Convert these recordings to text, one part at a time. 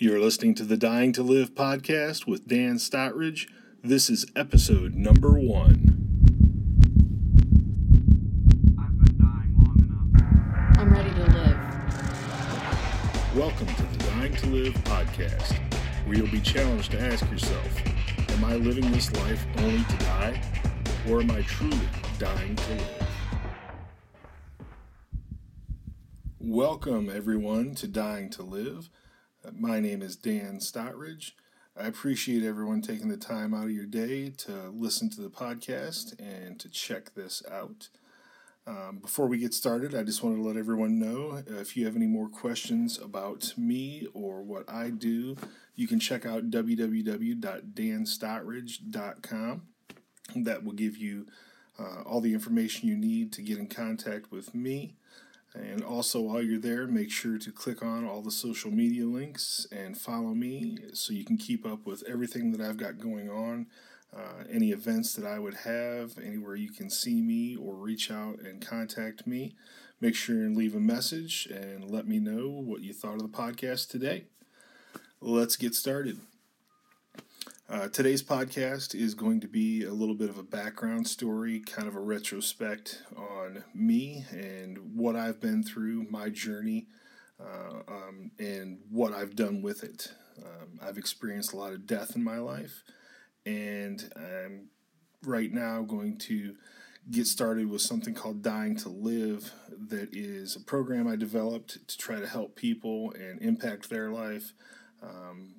You're listening to the Dying to Live podcast with Dan Stottridge. This is episode number one. I've been dying long enough. I'm ready to live. Welcome to the Dying to Live podcast, where you'll be challenged to ask yourself Am I living this life only to die, or am I truly dying to live? Welcome, everyone, to Dying to Live. My name is Dan Stottridge. I appreciate everyone taking the time out of your day to listen to the podcast and to check this out. Um, before we get started, I just wanted to let everyone know if you have any more questions about me or what I do, you can check out www.danstottridge.com. That will give you uh, all the information you need to get in contact with me. And also, while you're there, make sure to click on all the social media links and follow me so you can keep up with everything that I've got going on, uh, any events that I would have, anywhere you can see me or reach out and contact me. Make sure and leave a message and let me know what you thought of the podcast today. Let's get started. Uh, today's podcast is going to be a little bit of a background story, kind of a retrospect on me and what I've been through, my journey, uh, um, and what I've done with it. Um, I've experienced a lot of death in my life, and I'm right now going to get started with something called Dying to Live, that is a program I developed to try to help people and impact their life. Um,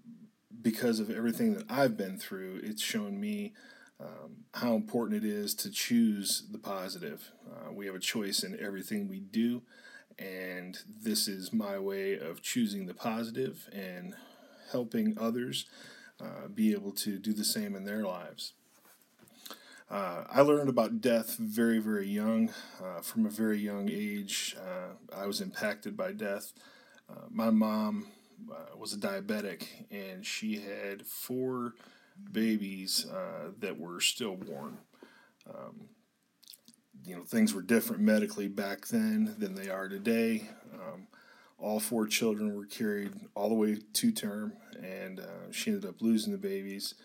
because of everything that I've been through, it's shown me um, how important it is to choose the positive. Uh, we have a choice in everything we do, and this is my way of choosing the positive and helping others uh, be able to do the same in their lives. Uh, I learned about death very, very young. Uh, from a very young age, uh, I was impacted by death. Uh, my mom uh, was a diabetic, and she had four babies uh, that were stillborn. Um, you know, things were different medically back then than they are today. Um, all four children were carried all the way to term, and uh, she ended up losing the babies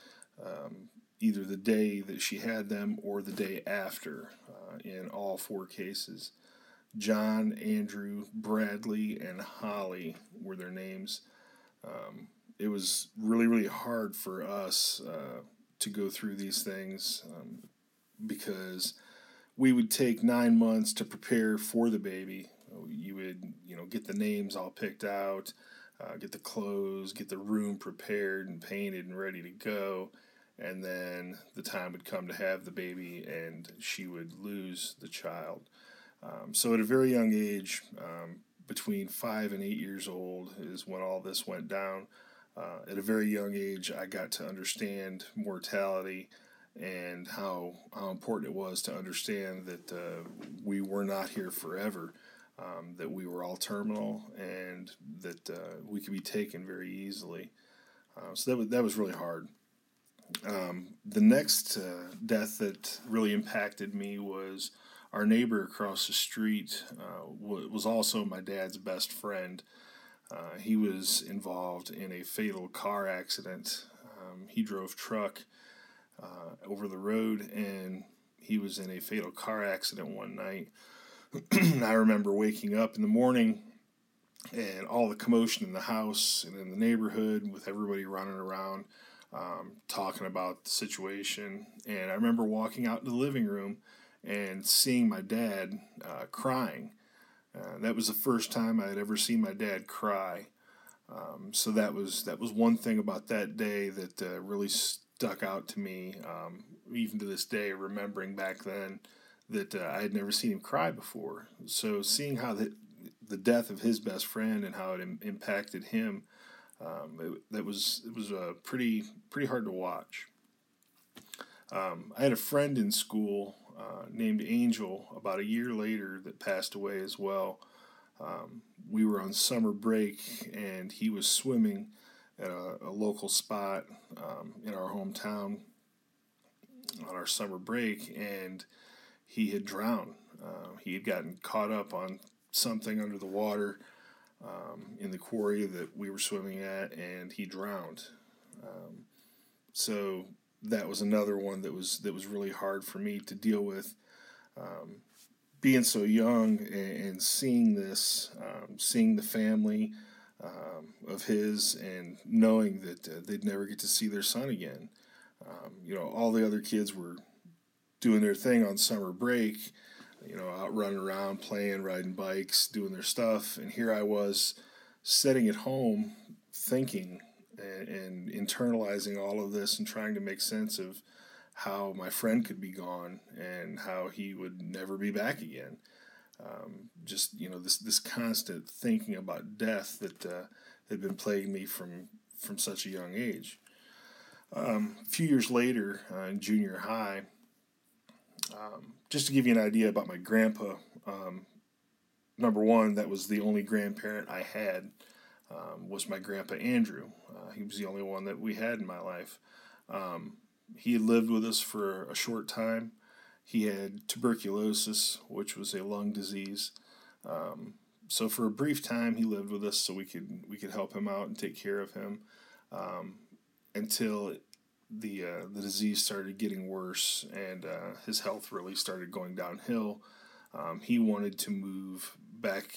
um, either the day that she had them or the day after uh, in all four cases. John, Andrew, Bradley, and Holly were their names. Um, it was really, really hard for us uh, to go through these things um, because we would take nine months to prepare for the baby. You would, you know, get the names all picked out, uh, get the clothes, get the room prepared and painted and ready to go. And then the time would come to have the baby, and she would lose the child. Um, so at a very young age, um, between five and eight years old, is when all this went down. Uh, at a very young age, I got to understand mortality and how how important it was to understand that uh, we were not here forever, um, that we were all terminal, and that uh, we could be taken very easily. Uh, so that was, that was really hard. Um, the next uh, death that really impacted me was our neighbor across the street uh, was also my dad's best friend. Uh, he was involved in a fatal car accident. Um, he drove truck uh, over the road and he was in a fatal car accident one night. I remember waking up in the morning and all the commotion in the house and in the neighborhood with everybody running around um, talking about the situation. And I remember walking out in the living room and seeing my dad uh, crying. Uh, that was the first time I had ever seen my dad cry. Um, so that was that was one thing about that day that uh, really stuck out to me, um, even to this day. Remembering back then that uh, I had never seen him cry before. So seeing how the the death of his best friend and how it Im- impacted him, um, it, that was it was uh, pretty pretty hard to watch. Um, I had a friend in school uh, named Angel about a year later that passed away as well. Um, we were on summer break and he was swimming at a, a local spot um, in our hometown on our summer break and he had drowned. Uh, he had gotten caught up on something under the water um, in the quarry that we were swimming at, and he drowned. Um, so that was another one that was that was really hard for me to deal with. Um, being so young and, seeing this, um, seeing the family um, of his, and knowing that uh, they'd never get to see their son again. Um, you know, all the other kids were doing their thing on summer break, you know, out running around, playing, riding bikes, doing their stuff. And here I was sitting at home thinking and, and internalizing all of this and trying to make sense of how my friend could be gone and how he would never be back again. Um, just you know this this constant thinking about death that uh, had been plaguing me from from such a young age. Um, a few years later, uh, in junior high, um, just to give you an idea about my grandpa, um, number one, that was the only grandparent I had um, was my grandpa Andrew. Uh, he was the only one that we had in my life. Um, he lived with us for a short time. He had tuberculosis, which was a lung disease. Um, so for a brief time, he lived with us, so we could we could help him out and take care of him um, until the uh, the disease started getting worse and uh, his health really started going downhill. Um, he wanted to move back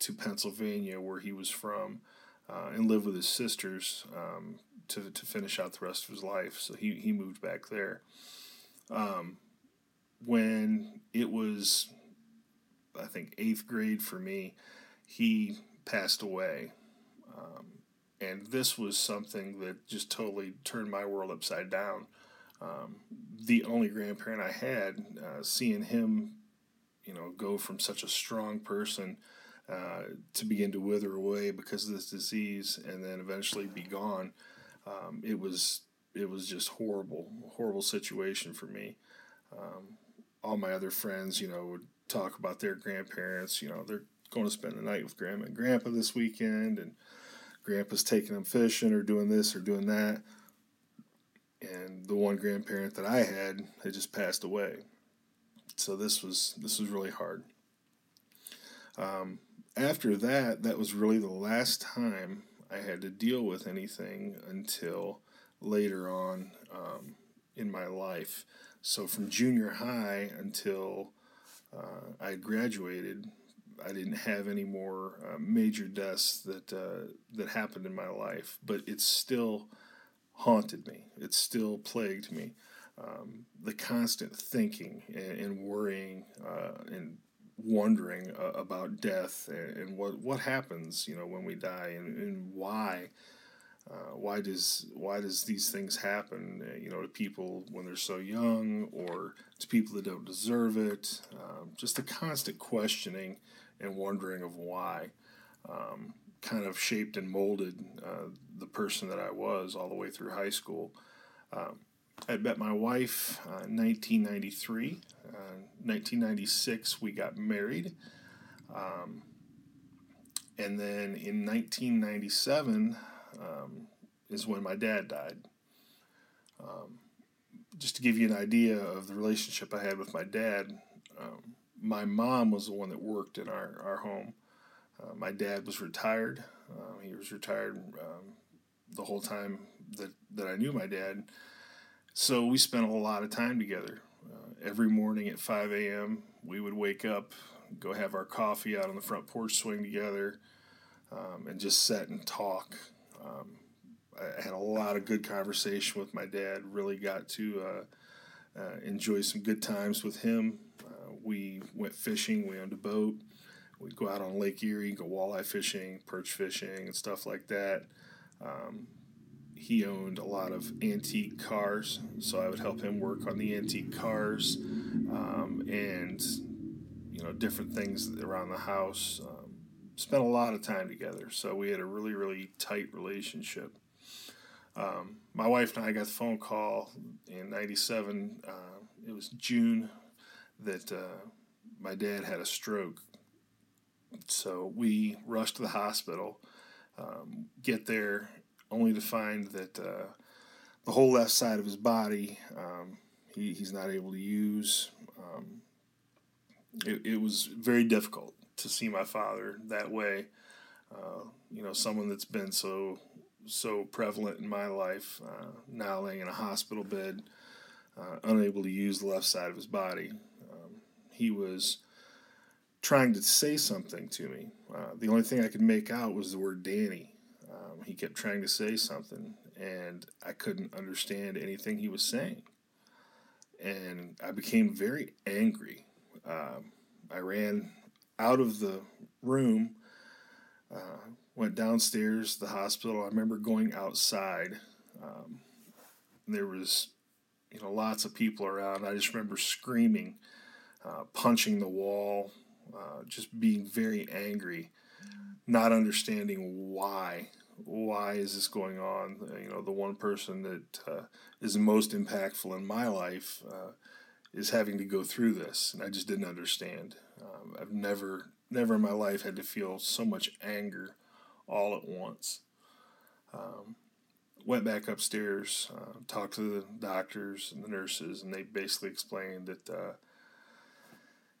to Pennsylvania, where he was from, uh, and live with his sisters um, to to finish out the rest of his life. So he he moved back there. Um, when it was, I think eighth grade for me, he passed away. Um, and this was something that just totally turned my world upside down. Um, the only grandparent I had, uh, seeing him, you know, go from such a strong person uh, to begin to wither away because of this disease, and then eventually be gone, um, it was it was just horrible, horrible situation for me. Um, all my other friends, you know, would talk about their grandparents. You know, they're going to spend the night with grandma and grandpa this weekend, and grandpa's taking them fishing or doing this or doing that. And the one grandparent that I had had just passed away. So this was this was really hard. Um, after that, that was really the last time I had to deal with anything until later on um, in my life. So from junior high until uh, I graduated, I didn't have any more uh, major deaths that uh, that happened in my life, but it still haunted me. It still plagued me. Um, the constant thinking and, and worrying uh, and wondering uh, about death and, and, what what happens, you know, when we die and, and why. Uh, why does why does these things happen? Uh, you know, to people when they're so young, or to people that don't deserve it. Um, just a constant questioning and wondering of why um, kind of shaped and molded uh, the person that I was all the way through high school. Um, I met my wife uh, in 1993. Uh, 1996, we got married. Um, and then in 1997 um, is when my dad died. Um, just to give you an idea of the relationship I had with my dad, um, my mom was the one that worked in our, our home. Uh, my dad was retired. Uh, he was retired um, the whole time that, that I knew my dad. So we spent a lot of time together. Uh, every morning at 5 a.m., we would wake up, go have our coffee out on the front porch swing together, um, and just sit and talk. Um, I had a lot of good conversation with my dad, really got to uh, uh, enjoy some good times with him we went fishing. We owned a boat. We'd go out on Lake Erie, go walleye fishing, perch fishing, and stuff like that. Um, he owned a lot of antique cars, so I would help him work on the antique cars um, and you know different things around the house. Um, spent a lot of time together, so we had a really really tight relationship. Um, my wife and I got the phone call in '97. Uh, it was June that uh, my dad had a stroke. So we rushed to the hospital, um, get there, only to find that uh, the whole left side of his body um, he, he's not able to use. Um, it, it was very difficult to see my father that way. Uh, you know, someone that's been so so prevalent in my life, uh, now laying in a hospital bed, uh, unable to use the left side of his body. Um, he was trying to say something to me. Uh, the only thing I could make out was the word Danny. He kept trying to say something, and I couldn't understand anything he was saying. And I became very angry. Um, I ran out of the room, uh, went downstairs to the hospital. I remember going outside. Um, there was, you know, lots of people around. I just remember screaming, uh, punching the wall, uh, just being very angry, not understanding why why is this going on? Uh, you know, the one person that uh, is most impactful in my life uh, is having to go through this, and I just didn't understand. Um, I've never, never in my life had to feel so much anger all at once. Um, went back upstairs, uh, talked to the doctors and the nurses, and they basically explained that uh,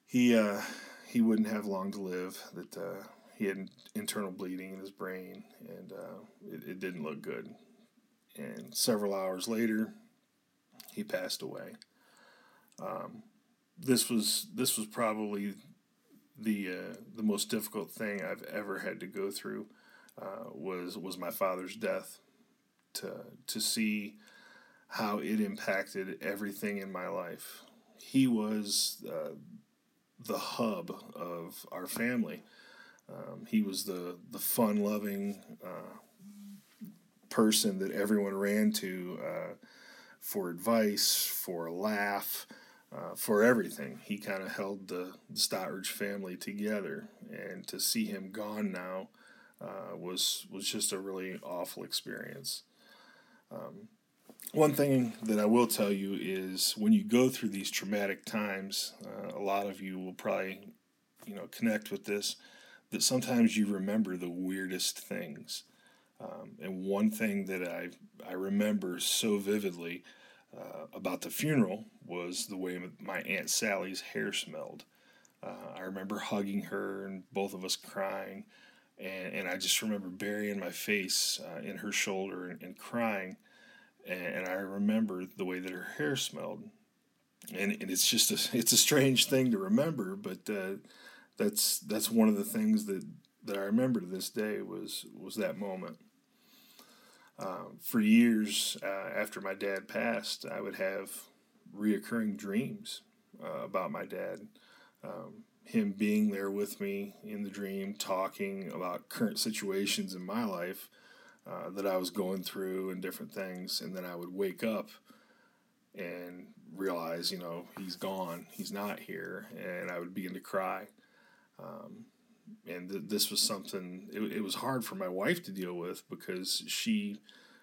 he uh, he wouldn't have long to live. That he had internal bleeding in his brain, and uh, it, it, didn't look good. And several hours later, he passed away. Um, this was this was probably the uh, the most difficult thing I've ever had to go through. Uh, was was my father's death. To to see how it impacted everything in my life. He was uh, the hub of our family. Um, he was the the fun loving uh, person that everyone ran to uh, for advice, for a laugh, uh, for everything. He kind of held the, the Stottridge family together, and to see him gone now uh, was was just a really awful experience. Um, one thing that I will tell you is when you go through these traumatic times, uh, a lot of you will probably, you know, connect with this that sometimes you remember the weirdest things. Um, and one thing that I, I remember so vividly uh, about the funeral was the way my Aunt Sally's hair smelled. Uh, I remember hugging her and both of us crying. And, and I just remember burying my face uh, in her shoulder and, and crying. And, and, I remember the way that her hair smelled. And, and it's just a, it's a strange thing to remember, but uh, that's that's one of the things that that I remember to this day was was that moment. Uh, for years uh, after my dad passed, I would have reoccurring dreams uh, about my dad. Um, him being there with me in the dream, talking about current situations in my life uh, that I was going through and different things, and then I would wake up and realize, you know, he's gone, he's not here, and I would begin to cry. Um, and th- this was something it, it, was hard for my wife to deal with because she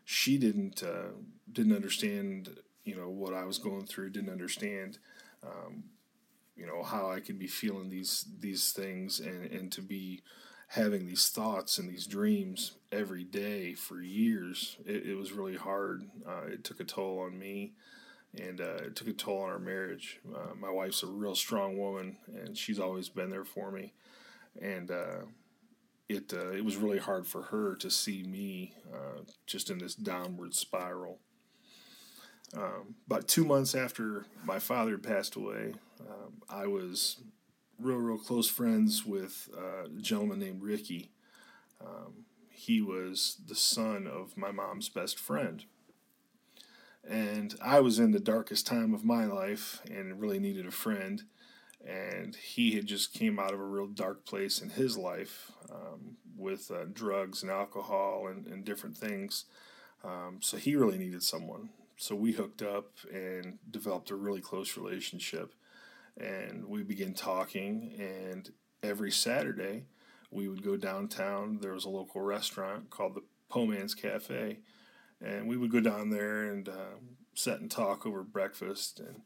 she didn't uh, didn't understand you know what I was going through didn't understand um, you know how I could be feeling these these things and and to be having these thoughts and these dreams every day for years. It, it was really hard. Uh, it took a toll on me and uh, it took a toll on our marriage. Uh, my wife's a real strong woman, and she's always been there for me, and uh, it uh, it was really hard for her to see me uh, just in this downward spiral. Um, about two months after my father passed away, um, I was real, real close friends with uh, a gentleman named Ricky. Um, he was the son of my mom's best friend and I was in the darkest time of my life and really needed a friend. And he had just came out of a real dark place in his life um, with uh, drugs and alcohol and, and different things. Um, so he really needed someone. So we hooked up and developed a really close relationship. And we began talking. And every Saturday, we would go downtown. There was a local restaurant called the Poman's Cafe and we would go down there and uh, sit and talk over breakfast and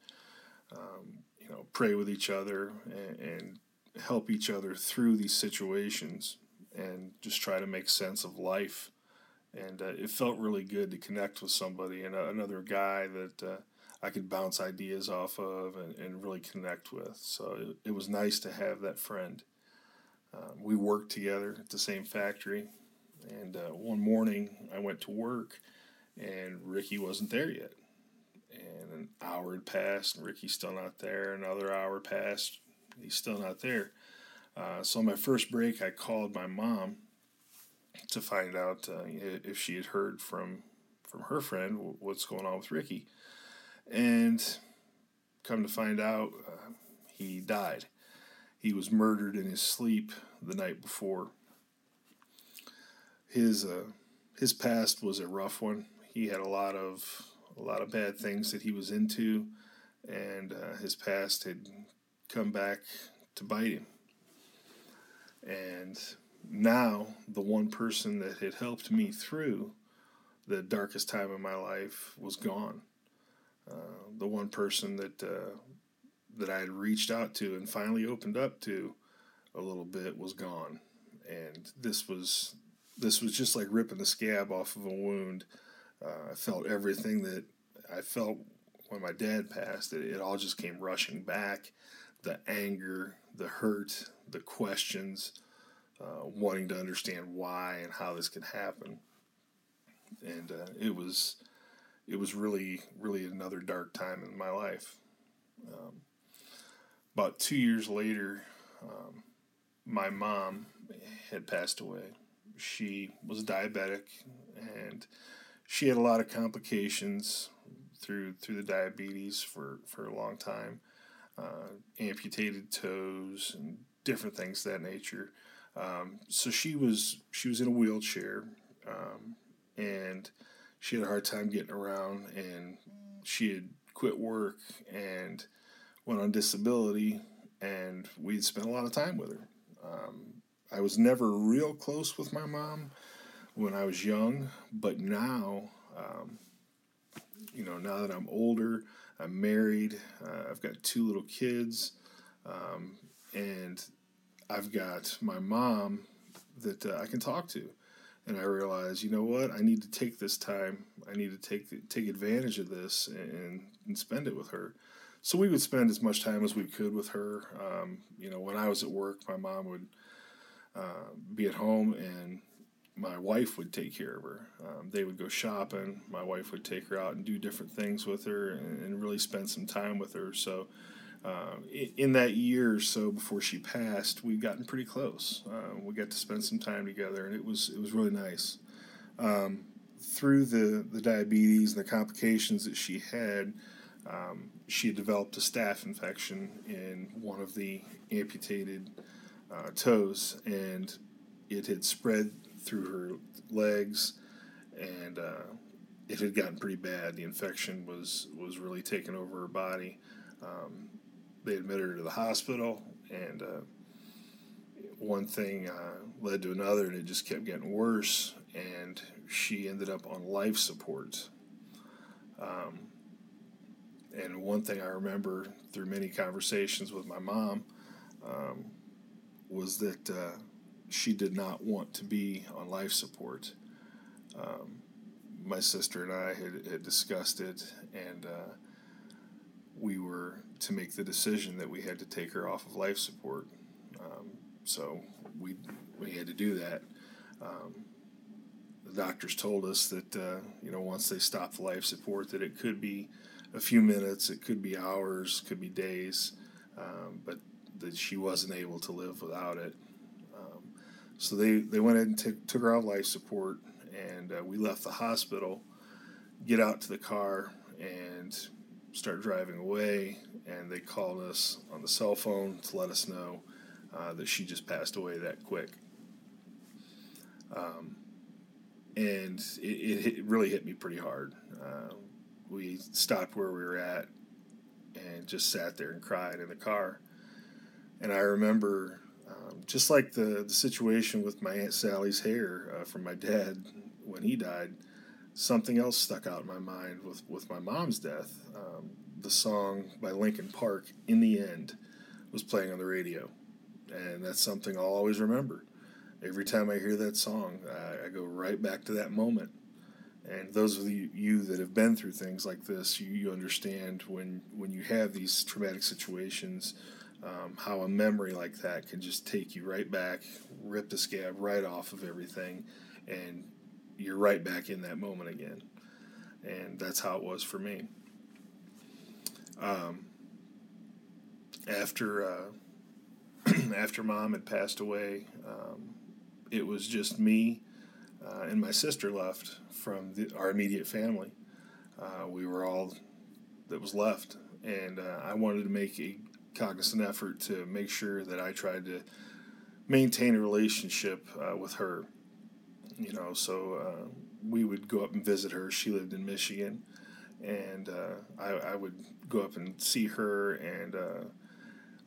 um, you know pray with each other and, and, help each other through these situations and just try to make sense of life. And uh, it felt really good to connect with somebody and uh, another guy that uh, I could bounce ideas off of and, and really connect with. So it, it was nice to have that friend. Um, we worked together at the same factory, and uh, one morning I went to work, and Ricky wasn't there yet. And an hour had passed, and Ricky's still not there. Another hour passed, he's still not there. Uh, so on my first break, I called my mom to find out uh, if she had heard from from her friend what's going on with Ricky, and come to find out, uh, he died. He was murdered in his sleep the night before. His uh, his past was a rough one. He had a lot of a lot of bad things that he was into, and uh, his past had come back to bite him. And now, the one person that had helped me through the darkest time of my life was gone. Uh, the one person that uh, that I had reached out to and finally opened up to a little bit was gone, and this was this was just like ripping the scab off of a wound. Uh, I felt everything that I felt when my dad passed. It, it all just came rushing back. The anger, the hurt, the questions, uh, wanting to understand why and how this could happen. And uh, it was it was really really another dark time in my life. Um, about two years later, um, my mom had passed away. She was diabetic, and she had a lot of complications through through the diabetes for, for a long time. Uh, amputated toes and different things of that nature. Um, so she was she was in a wheelchair, um, and she had a hard time getting around, and she had quit work and went on disability, and we'd spent a lot of time with her. Um, I was never real close with my mom when I was young, but now, um, you know, now that I'm older, I'm married, uh, I've got two little kids, um, and I've got my mom that uh, I can talk to. And I realize, you know what? I need to take this time. I need to take take advantage of this and, and spend it with her. So we would spend as much time as we could with her. Um, you know, when I was at work, my mom would uh, be at home and my wife would take care of her. Um, they would go shopping. My wife would take her out and do different things with her and, and really spend some time with her. So uh, in that year or so before she passed, we'd gotten pretty close. Uh, we got to spend some time together, and it was it was really nice. Um, through the the diabetes and the complications that she had, um, she had developed a staph infection in one of the amputated uh, toes, and it had spread through her legs, and uh, it had gotten pretty bad. The infection was was really taking over her body. Um, they admitted her to the hospital, and uh, one thing uh, led to another, and it just kept getting worse. And she ended up on life support. Um, and one thing I remember through many conversations with my mom um, was that uh, she did not want to be on life support. Um, my sister and I had, had discussed it, and uh, we were to make the decision that we had to take her off of life support. Um, so we we had to do that. Um, the doctors told us that uh, you know once they stopped life support, that it could be a few minutes, it could be hours, could be days, um, but that she wasn't able to live without it. So they, they went ahead and t- took her off life support, and uh, we left the hospital, get out to the car, and start driving away, and they called us on the cell phone to let us know uh, that she just passed away that quick. Um, and it, it, it, really hit me pretty hard. Uh, we stopped where we were at and just sat there and cried in the car. And I remember, um, just like the, the situation with my Aunt Sally's hair uh, from my dad when he died, something else stuck out in my mind with, with my mom's death. Um, the song by Linkin Park, In the End, was playing on the radio. And that's something I'll always remember. Every time I hear that song, I, I go right back to that moment. And those of you, you that have been through things like this, you, you understand when, when you have these traumatic situations, um, how a memory like that can just take you right back, rip the scab right off of everything, and you're right back in that moment again. And that's how it was for me. Um, after uh, after mom had passed away, um, it was just me uh, and my sister left from the, our immediate family. Uh, we were all that was left, and uh, I wanted to make a cognizant effort to make sure that I tried to maintain a relationship uh, with her. You know, so uh, we would go up and visit her. She lived in Michigan, and uh, I, I, would go up and see her and uh,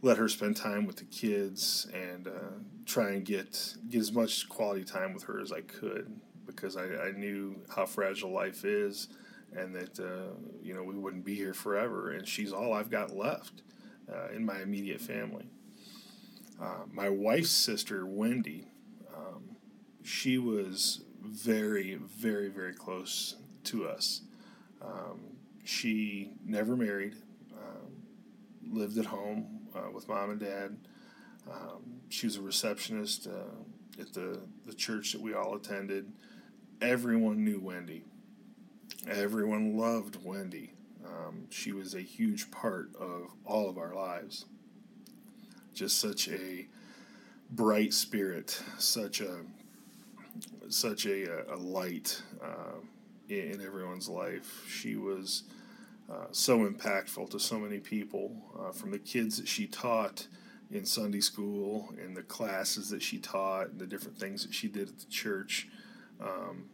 let her spend time with the kids and uh, try and get get as much quality time with her as I could because I, I knew how fragile life is and that uh, you know we wouldn't be here forever and she's all I've got left uh, in my immediate family. Uh, my wife's sister Wendy, um, she was very very very close to us. Um, she never married, um, lived at home uh, with mom and dad. Um, she was a receptionist uh, at the, the church that we all attended. Everyone knew Wendy. Everyone loved Wendy. Um, she was a huge part of all of our lives. Just such a bright spirit, such a such a, a light uh, in, in, everyone's life. She was uh, so impactful to so many people, uh, from the kids that she taught in Sunday school, and the classes that she taught, and the different things that she did at the church, um,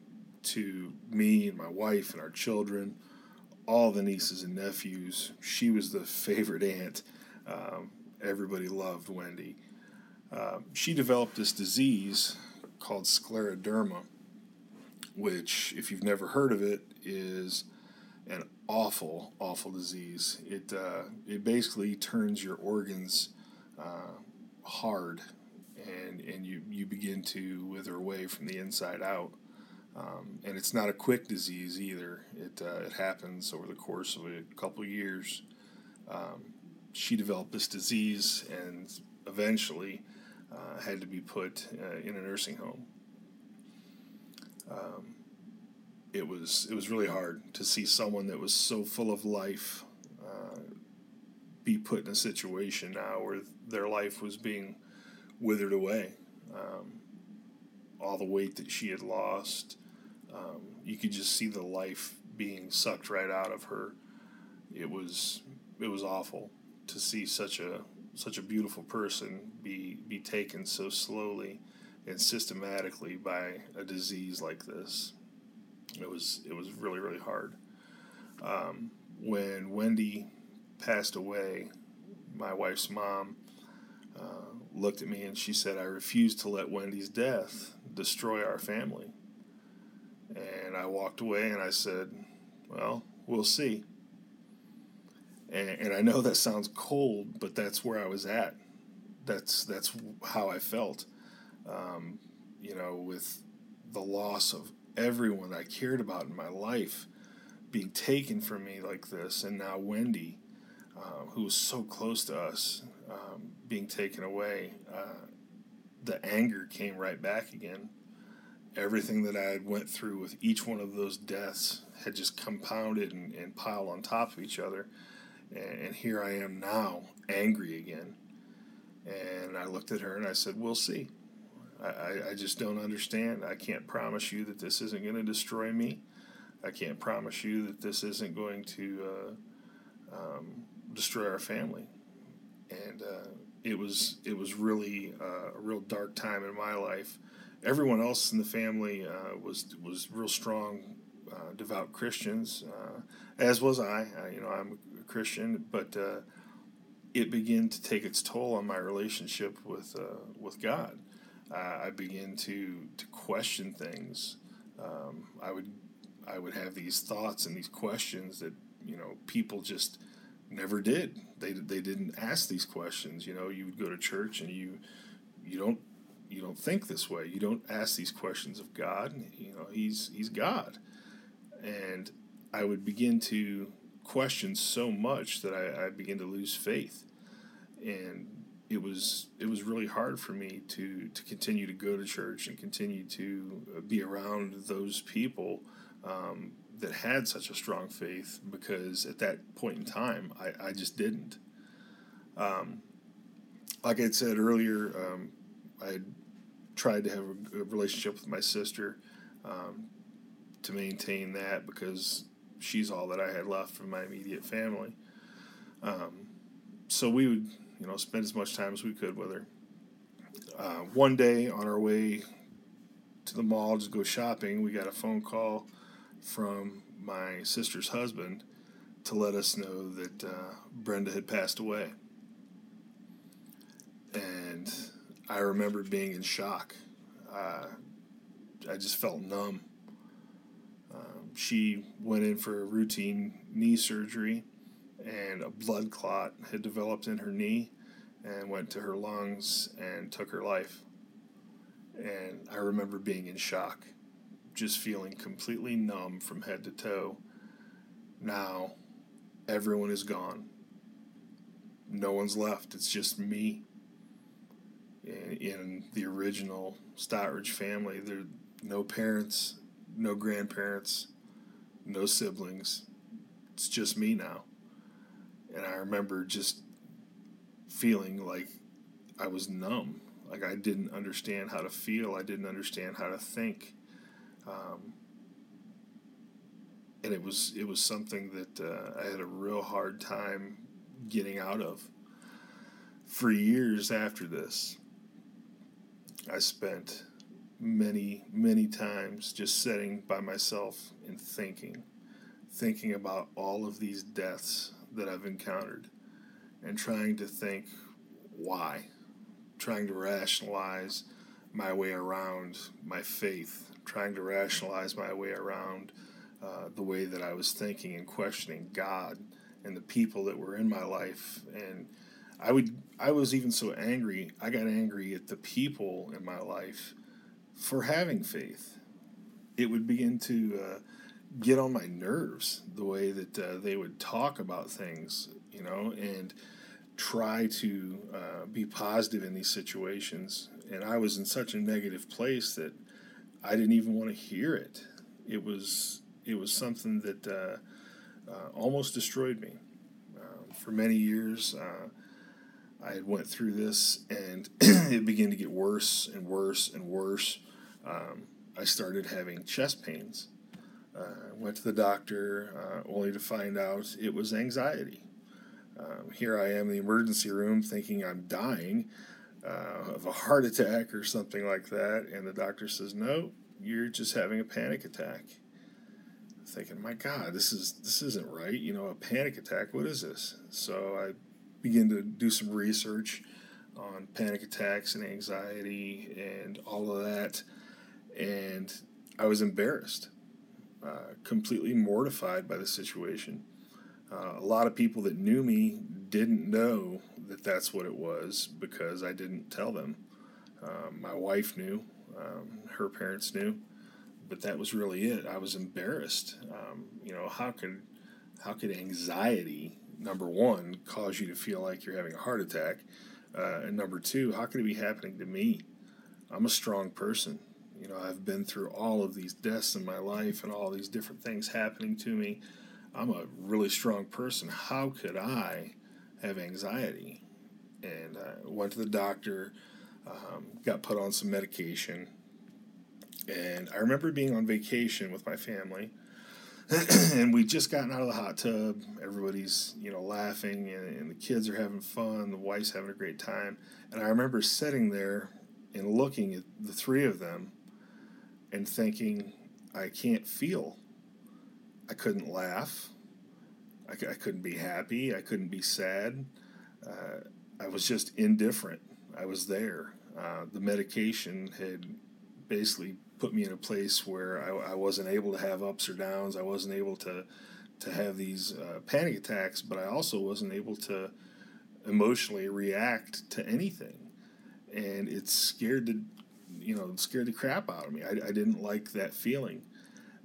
to me and my wife and our children all the nieces and nephews. She was the favorite aunt. Um, everybody loved Wendy. Uh, she developed this disease called scleroderma, which, if you've never heard of it, is an awful, awful disease. It uh, it basically turns your organs uh, hard, and and you you begin to wither away from the inside out. Um, and it's not a quick disease either. It, uh, it happens over the course of a couple years. Um, she developed this disease and eventually uh, had to be put uh, in a nursing home. Um, it was it was really hard to see someone that was so full of life uh, be put in a situation now where their life was being withered away. Um, all the weight that she had lost, um, you could just see the life being sucked right out of her. It was it was awful to see such a such a beautiful person be be taken so slowly and systematically by a disease like this. It was it was really really hard. Um, when Wendy passed away, my wife's mom uh, looked at me and she said, "I refuse to let Wendy's death destroy our family." And I walked away and I said, Well, we'll see. And, and I know that sounds cold, but that's where I was at. That's, that's how I felt. Um, you know, with the loss of everyone I cared about in my life being taken from me like this, and now Wendy, uh, who was so close to us, um, being taken away, uh, the anger came right back again everything that I had went through with each one of those deaths had just compounded and, and piled on top of each other. And, and here I am now, angry again. And I looked at her and I said, We'll see. I, I just don't understand. I can't promise you that this isn't going to destroy me. I can't promise you that this isn't going to uh, um, destroy our family. And uh, it was it was really uh, a real dark time in my life everyone else in the family uh, was was real strong, uh, devout Christians, uh, as was I. I. You know, I'm a Christian, but uh, it began to take its toll on my relationship with uh, with God. I began to to question things. Um, I would I would have these thoughts and these questions that you know people just never did. They they didn't ask these questions. You know, you would go to church and you you don't you don't think this way. You don't ask these questions of God. You know, He's He's God, and I would begin to question so much that I, I to lose faith. and it was it was really hard for me to to continue to go to church and continue to be around those people um, that had such a strong faith because at that point in time I, I just didn't. Um, like I said earlier, um, I tried to have a relationship with my sister um, to maintain that because she's all that I had left from my immediate family. Um, so we would, you know, spend as much time as we could with her. Uh, one day on our way to the mall to go shopping, we got a phone call from my sister's husband to let us know that uh, Brenda had passed away. And I remember being in shock. Uh, I just felt numb. Um, she went in for a routine knee surgery, and a blood clot had developed in her knee and went to her lungs and took her life. And I remember being in shock, just feeling completely numb from head to toe. Now, everyone is gone. No one's left. It's just me. In, the original Stottridge family, there no parents, no grandparents, no siblings. It's just me now. And I remember just feeling like I was numb. Like I didn't understand how to feel. I didn't understand how to think. Um, and it was it was something that uh, I had a real hard time getting out of. For years after this, I spent many, many times just sitting by myself and thinking, thinking about all of these deaths that I've encountered and trying to think why, trying to rationalize my way around my faith, trying to rationalize my way around uh, the way that I was thinking and questioning God and the people that were in my life and I would I was even so angry I got angry at the people in my life for having faith. It would begin to uh, get on my nerves the way that uh, they would talk about things, you know, and try to uh, be positive in these situations. And I was in such a negative place that I didn't even want to hear it. It was it was something that uh, uh, almost destroyed me. Um, for many years, uh, I had went through this, and it began to get worse and worse and worse. Um, I started having chest pains. Uh, went to the doctor, uh, only to find out it was anxiety. Um, here I am in the emergency room thinking I'm dying uh, of a heart attack or something like that, and the doctor says, "No, you're just having a panic attack." thinking, "My God, this is this isn't right. You know, a panic attack. What is this?" So I begin to do some research on panic attacks and anxiety and all of that, and I was embarrassed, uh, completely mortified by the situation. Uh, a lot of people that knew me didn't know that that's what it was because I didn't tell them. Um, my wife knew, um, her parents knew, but that was really it. I was embarrassed. Um, you know, how could how could anxiety number one cause you to feel like you're having a heart attack, uh, and number two, how could it be happening to me? I'm a strong person. You know, I've been through all of these deaths in my life and all these different things happening to me. I'm a really strong person. How could I have anxiety? And I went to the doctor, um, got put on some medication. And I remember being on vacation with my family. and we just gotten out of the hot tub. Everybody's, you know, laughing, and, and the kids are having fun. The wife's having a great time. And I remember sitting there and looking at the three of them and thinking, I can't feel. I couldn't laugh. I couldn't be happy. I couldn't be sad. Uh, I was just indifferent. I was there. Uh, the medication had basically put me in a place where I, I wasn't able to have ups or downs. I wasn't able to to have these uh, panic attacks, but I also wasn't able to emotionally react to anything, and it scared the you know scared the crap out of me. I, I didn't like that feeling.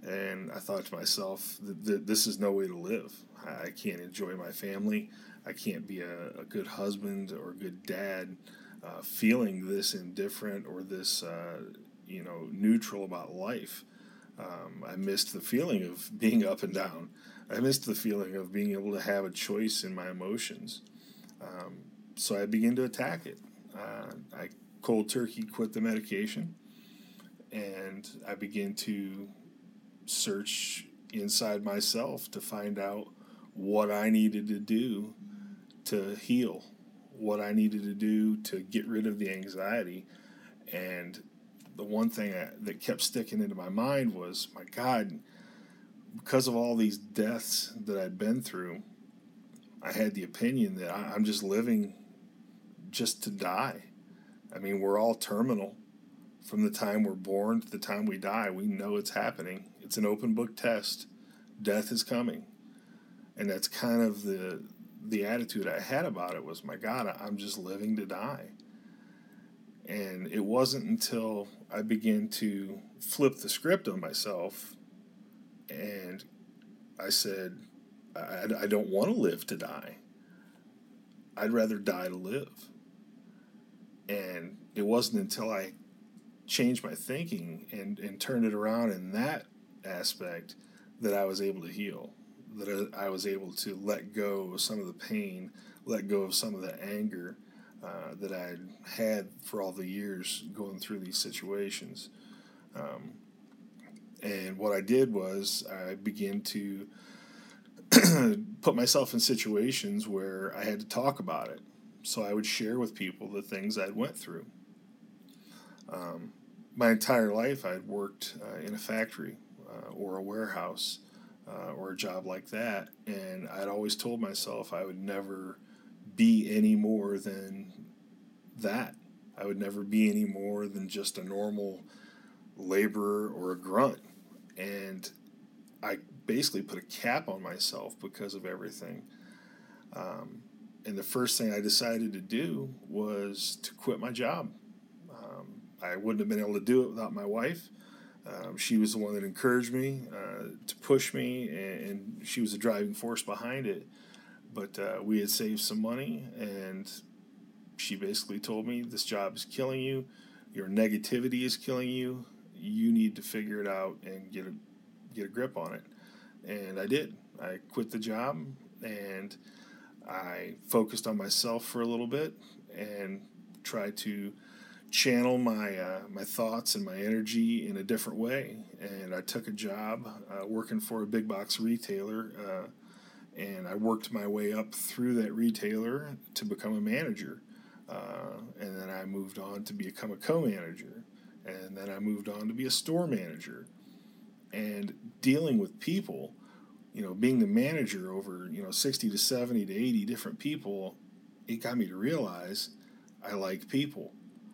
And I thought to myself, th- th- this is no way to live. I I can't enjoy my family. I can't be a, a good husband or a good dad uh, feeling this indifferent or this, uh, you know, neutral about life. Um, I missed the feeling of being up and down. I missed the feeling of being able to have a choice in my emotions. Um, so I began to attack it. Uh, I cold turkey quit the medication and I began to search inside myself to find out what I needed to do to heal, what I needed to do to get rid of the anxiety. And the one thing I, that kept sticking into my mind was, my God, because of all these deaths that I'd been through, I had the opinion that I, I'm just living just to die. I mean, we're all terminal from the time we're born to the time we die. We know it's happening. It's an open book test. Death is coming. And that's kind of the the attitude I had about it was, my God, I'm just living to die. And it wasn't until I began to flip the script on myself and I said, I, I don't want to live to die. I'd rather die to live. And it wasn't until I changed my thinking and, and turned it around in that aspect that I was able to heal, that I, I was able to let go of some of the pain, let go of some of the anger uh, that I'd had for all the years going through these situations. Um, and what I did was I began to put myself in situations where I had to talk about it. So I would share with people the things I'd went through. Um, my entire life, I'd worked uh, in a factory uh, or a warehouse uh, or a job like that, and I'd always told myself I would never be any more than that. I would never be any more than just a normal laborer or a grunt. And I basically put a cap on myself because of everything. Um, and the first thing I decided to do was to quit my job. Um, I wouldn't have been able to do it without my wife. Um, she was the one that encouraged me uh, to push me, and, and, she was the driving force behind it. But uh, we had saved some money, and she basically told me this job is killing you, your negativity is killing you. You need to figure it out and get a get a grip on it. And I did. I quit the job and I focused on myself for a little bit and tried to channel my uh, my thoughts and my energy in a different way. And I took a job uh, working for a big box retailer, uh, and I worked my way up through that retailer to become a manager. Uh, and then I moved on to become a co-manager, and then I moved on to be a store manager. And dealing with people, you know, being the manager over you know sixty to seventy to eighty different people, it got me to realize I like people.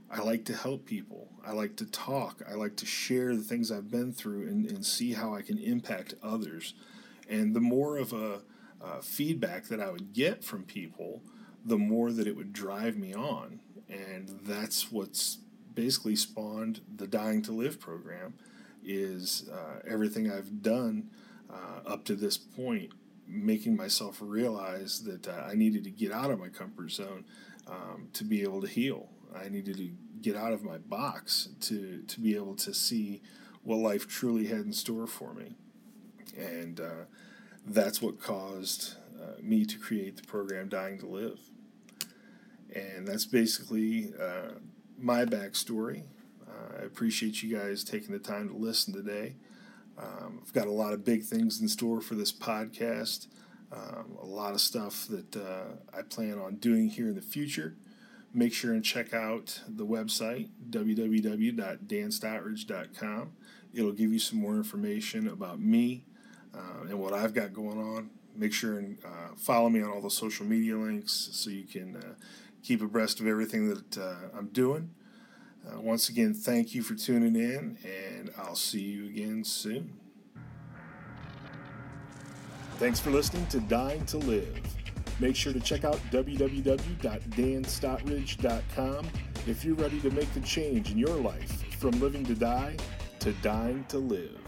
I like to help people. I like to talk. I like to share the things I've been through and, and see how I can impact others. And the more of a uh, feedback that I would get from people, the more that it would drive me on. And that's what's basically spawned the Dying to Live program is uh, everything I've done uh, up to this point, making myself realize that uh, I needed to get out of my comfort zone um, to be able to heal. I needed to get out of my box to, to be able to see what life truly had in store for me. And uh, that's what caused uh, me to create the program Dying to Live. And that's basically uh, my backstory. Uh, I appreciate you guys taking the time to listen today. Um, I've got a lot of big things in store for this podcast, um, a lot of stuff that uh, I plan on doing here in the future. Make sure and check out the website, www.danstoutridge.com. It'll give you some more information about me uh, and what I've got going on. Make sure and uh, follow me on all the social media links so you can uh, keep abreast of everything that uh, I'm doing. Uh, once again, thank you for tuning in, and I'll see you again soon. Thanks for listening to Dying to Live. Make sure to check out www.danstoutridge.com if you're ready to make the change in your life from living to die to dying to live.